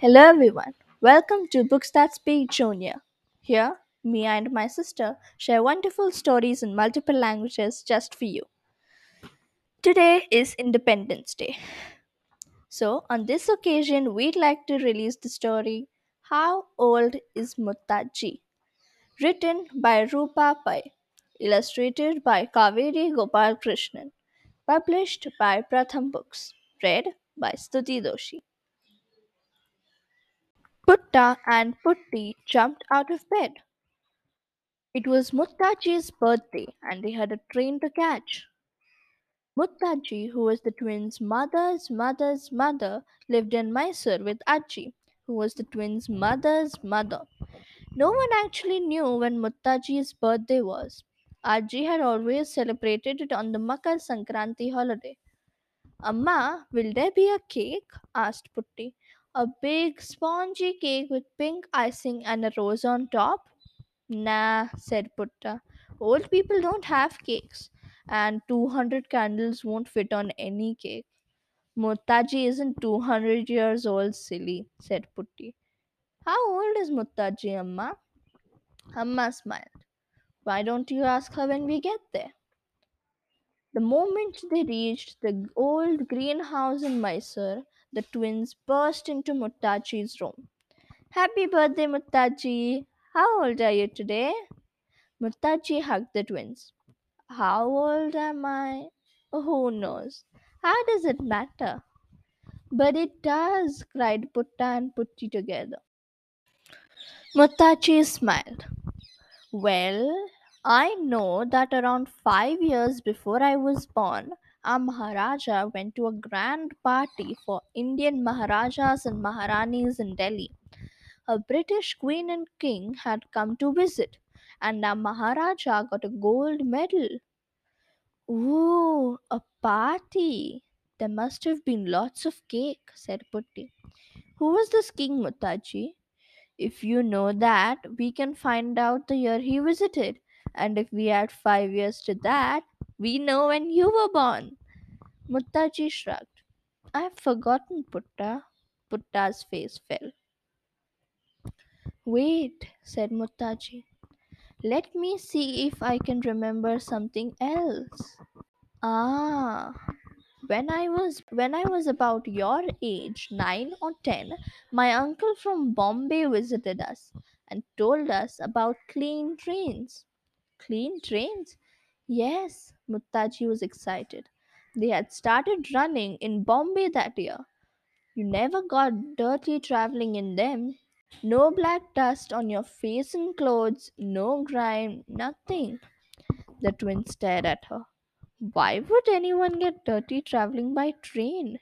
Hello everyone. Welcome to Books That Speak Junior. Here, me and my sister share wonderful stories in multiple languages just for you. Today is Independence Day. So, on this occasion, we'd like to release the story How Old is Muttaji? Written by Roopa Pai, illustrated by Kaveri Gopal Krishnan, published by Pratham Books, read by Stuti Doshi. Putta and Putti jumped out of bed. It was Muttaji's birthday and they had a train to catch. Muttaji, who was the twins' mother's mother's mother, lived in Mysore with Aji, who was the twins' mother's mother. No one actually knew when Muttaji's birthday was. Aji had always celebrated it on the Makar Sankranti holiday. Amma, will there be a cake? asked Putti. A big spongy cake with pink icing and a rose on top? Nah, said Putta. Old people don't have cakes, and 200 candles won't fit on any cake. Muttaji isn't 200 years old, silly, said Putti. How old is Muttaji, Amma? Amma smiled. Why don't you ask her when we get there? The moment they reached the old greenhouse in Mysore, the twins burst into Muttaji's room. Happy birthday, Muttaji! How old are you today? Muttaji hugged the twins. How old am I? Who knows? How does it matter? But it does, cried Putta and Putti together. Muttaji smiled. Well, I know that around five years before I was born, our Maharaja went to a grand party for Indian Maharajas and Maharanis in Delhi. A British queen and king had come to visit, and our Maharaja got a gold medal. Ooh, a party! There must have been lots of cake, said Putti. Who was this King Muttaji? If you know that, we can find out the year he visited. And if we add five years to that, we know when you were born. Muttaji shrugged. I've forgotten Putta. Putta's face fell. Wait, said Muttaji. Let me see if I can remember something else. Ah, when I was when I was about your age, 9 or 10, my uncle from Bombay visited us and told us about clean trains. Clean trains? Yes, Muttaji was excited. They had started running in Bombay that year. You never got dirty traveling in them. No black dust on your face and clothes, no grime, nothing. The twins stared at her. Why would anyone get dirty traveling by train?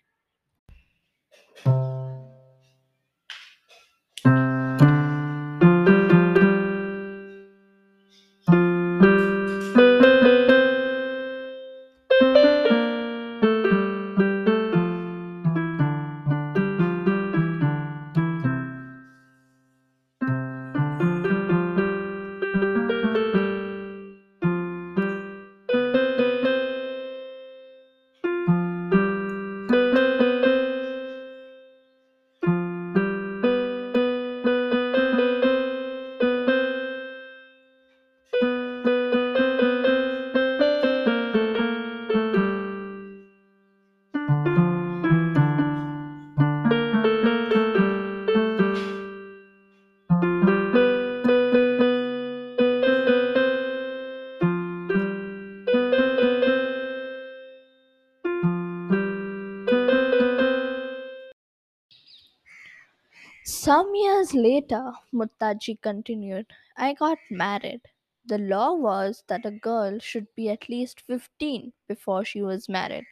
Some years later, Muttaji continued, I got married. The law was that a girl should be at least 15 before she was married,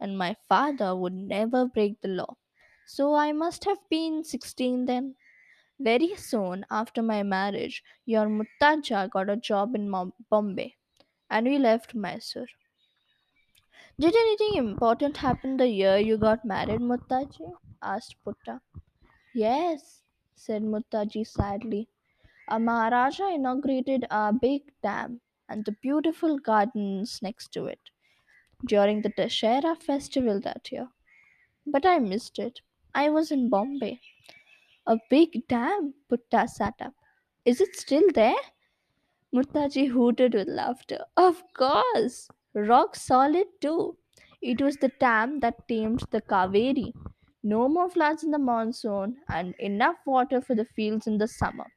and my father would never break the law. So I must have been 16 then. Very soon after my marriage, your Muttaja got a job in Bombay, and we left Mysore. Did anything important happen the year you got married, Muttaji? asked Putta. Yes, said Muttaji sadly. A Maharaja inaugurated a big dam and the beautiful gardens next to it during the Dashera festival that year. But I missed it. I was in Bombay. A big dam, Putta sat up. Is it still there? Muttaji hooted with laughter. Of course! Rock solid too. It was the dam that tamed the Kaveri. No more floods in the monsoon and enough water for the fields in the summer.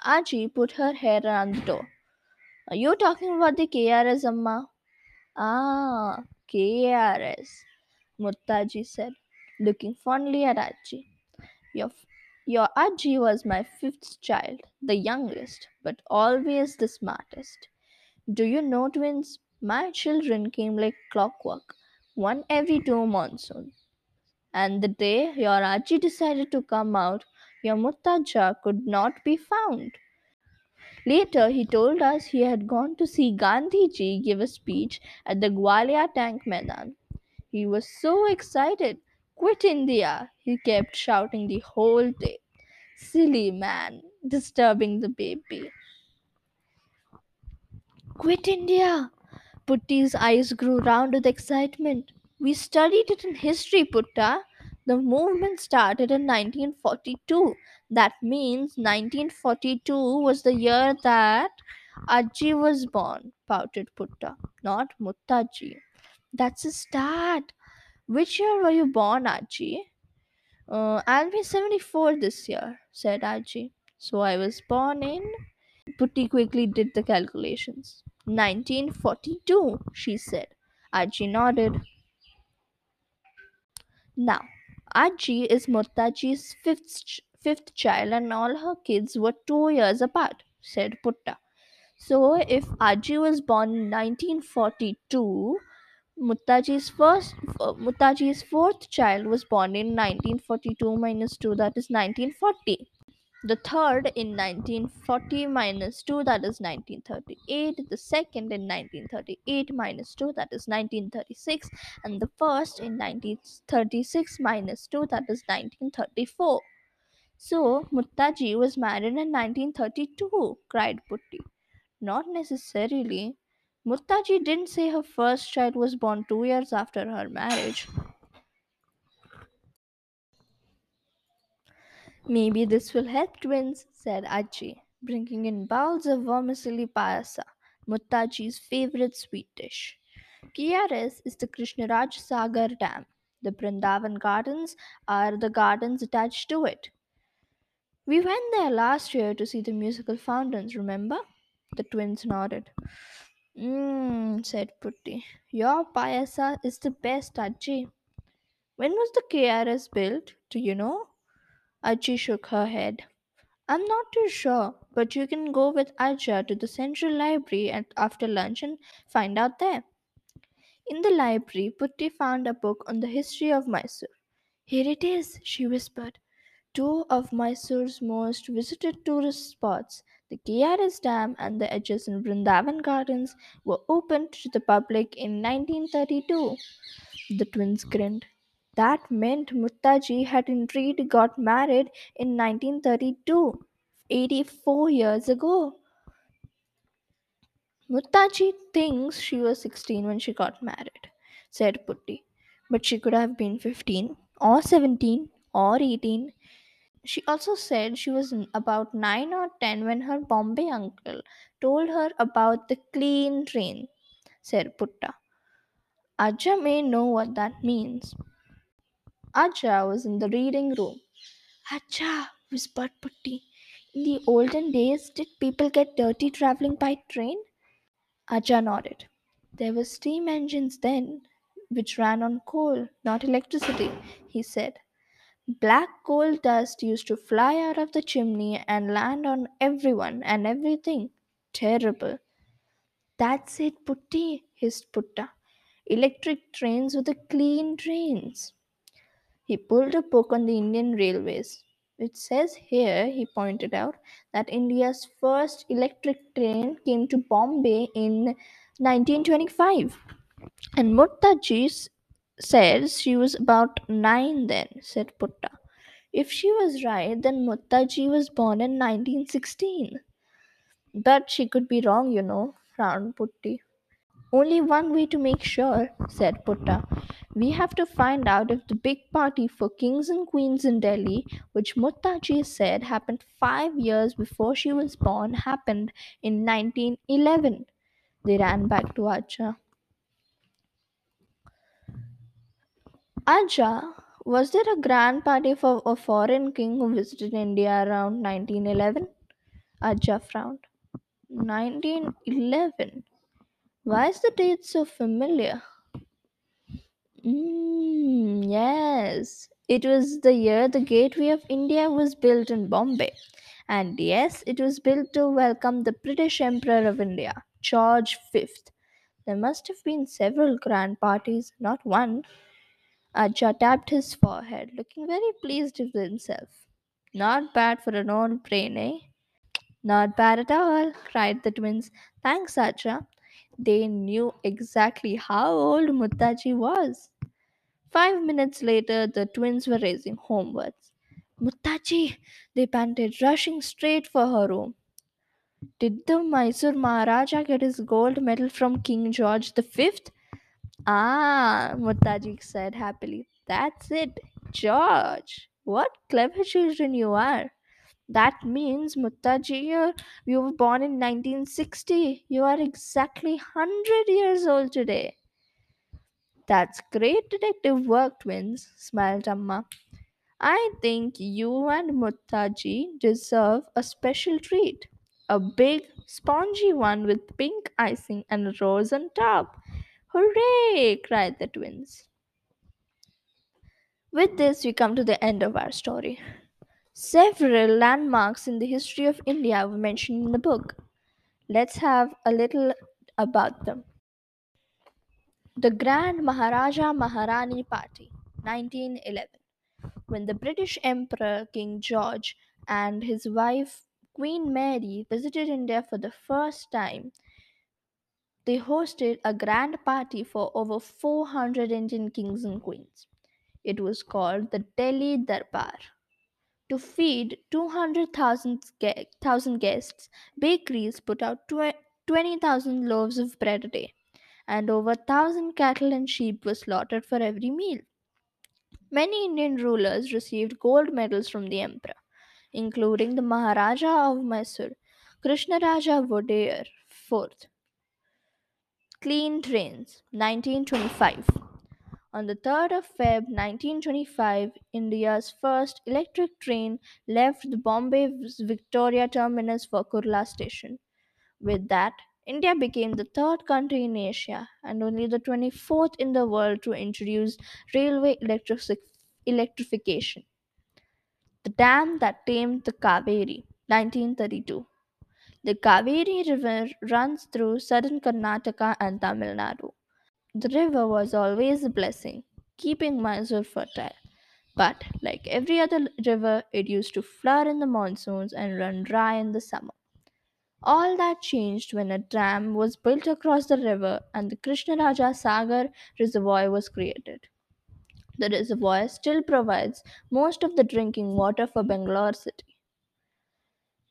Aji put her hair around the door. Are you talking about the KRS Amma? Ah, KRS, Muttaji said, looking fondly at Aji. Your, your Aji was my fifth child, the youngest, but always the smartest. Do you know, twins? My children came like clockwork, one every two monsoons. And the day your Aji decided to come out, your Muttaja could not be found. Later, he told us he had gone to see Gandhiji give a speech at the Gowalia Tank Maidan. He was so excited. Quit India, he kept shouting the whole day. Silly man, disturbing the baby. Quit India! Putti's eyes grew round with excitement. We studied it in history, Putta. The movement started in 1942. That means 1942 was the year that Aji was born, pouted Putta, not Muttaji. That's a start. Which year were you born, Aji? Uh, I'll be 74 this year, said Aji. So I was born in. Putti quickly did the calculations. 1942, she said. Aji nodded. Now, Aji is Muttaji's fifth, fifth child, and all her kids were two years apart, said Putta. So, if Aji was born in 1942, Muttaji's first, uh, Muttaji's fourth child was born in 1942 minus 2, that is 1940. The third in 1940 minus 2, that is 1938. The second in 1938 minus 2, that is 1936. And the first in 1936 minus 2, that is 1934. So, Muttaji was married in 1932, cried Putti. Not necessarily. Muttaji didn't say her first child was born two years after her marriage. Maybe this will help twins, said Aji, bringing in bowls of vermicelli payasa, Muttaji's favorite sweet dish. KRS is the Krishnaraj Sagar Dam. The Brindavan Gardens are the gardens attached to it. We went there last year to see the musical fountains, remember? The twins nodded. Mmm, said Putti. Your payasa is the best, Aji. When was the KRS built? Do you know? Aji shook her head. I'm not too sure, but you can go with Aja to the central library at, after lunch and find out there. In the library, Putti found a book on the history of Mysore. Here it is, she whispered. Two of Mysore's most visited tourist spots, the KRS Dam and the adjacent Vrindavan Gardens, were opened to the public in 1932. The twins grinned. That meant Muttaji had indeed got married in 1932, 84 years ago. Muttaji thinks she was 16 when she got married, said Putti. But she could have been 15 or 17 or 18. She also said she was about 9 or 10 when her Bombay uncle told her about the clean train, said Putta. Aja may know what that means. Aja was in the reading room. Aja, whispered Putti. In the olden days, did people get dirty traveling by train? Aja nodded. There were steam engines then, which ran on coal, not electricity, he said. Black coal dust used to fly out of the chimney and land on everyone and everything. Terrible. That's it, Putti, hissed Putta. Electric trains with the clean trains. He pulled a book on the Indian Railways. It says here, he pointed out, that India's first electric train came to Bombay in 1925. And Muttaji says she was about nine then, said Putta. If she was right, then Muttaji was born in 1916. But she could be wrong, you know, frowned Putti. Only one way to make sure, said Putta. We have to find out if the big party for kings and queens in Delhi, which Muttaji said happened five years before she was born, happened in 1911. They ran back to Aja. Aja, was there a grand party for a foreign king who visited India around 1911? Aja frowned. 1911? Why is the date so familiar? Mm, yes, it was the year the Gateway of India was built in Bombay. And yes, it was built to welcome the British Emperor of India, George V. There must have been several grand parties, not one. Aja tapped his forehead, looking very pleased with himself. Not bad for an old brain, eh? Not bad at all, cried the twins. Thanks, Aja. They knew exactly how old Muttaji was. Five minutes later, the twins were racing homewards. Muttaji, they panted, rushing straight for her room. Did the Mysore Maharaja get his gold medal from King George Fifth? Ah, Muttaji said happily. That's it, George. What clever children you are. That means, Muttaji, you were born in 1960. You are exactly 100 years old today. That's great detective work, twins, smiled Amma. I think you and Muttaji deserve a special treat. A big, spongy one with pink icing and a rose on top. Hooray! cried the twins. With this, we come to the end of our story. Several landmarks in the history of India were mentioned in the book. Let's have a little about them. The Grand Maharaja Maharani Party, 1911. When the British Emperor King George and his wife Queen Mary visited India for the first time, they hosted a grand party for over 400 Indian kings and queens. It was called the Delhi Darbar. To feed 200,000 guests, bakeries put out 20,000 loaves of bread a day, and over 1,000 cattle and sheep were slaughtered for every meal. Many Indian rulers received gold medals from the emperor, including the Maharaja of Mysore, Krishnaraja Vodeyar IV. Clean Trains, 1925. On the 3rd of Feb 1925, India's first electric train left the Bombay's Victoria terminus for Kurla station. With that, India became the third country in Asia and only the 24th in the world to introduce railway electric- electrification. The dam that tamed the Kaveri, 1932. The Kaveri River runs through southern Karnataka and Tamil Nadu. The river was always a blessing, keeping Mysore fertile. But, like every other river, it used to flood in the monsoons and run dry in the summer. All that changed when a dam was built across the river and the Krishnaraja Sagar Reservoir was created. The reservoir still provides most of the drinking water for Bangalore city.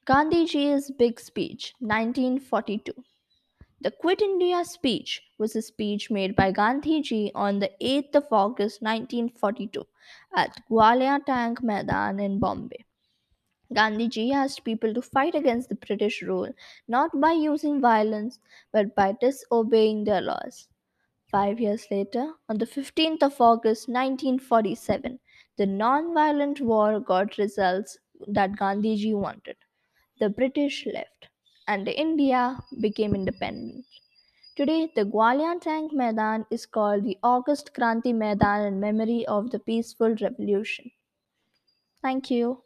Gandhiji's big speech, 1942. The Quit India speech was a speech made by Gandhiji on the 8th of August 1942 at Gowalia Tank Maidan in Bombay. Gandhiji asked people to fight against the British rule not by using violence but by disobeying their laws. Five years later, on the 15th of August 1947, the non violent war got results that Gandhiji wanted. The British left, and India became independent. Today, the Gowalia Tank Maidan is called the August Kranti Maidan in memory of the peaceful revolution. Thank you.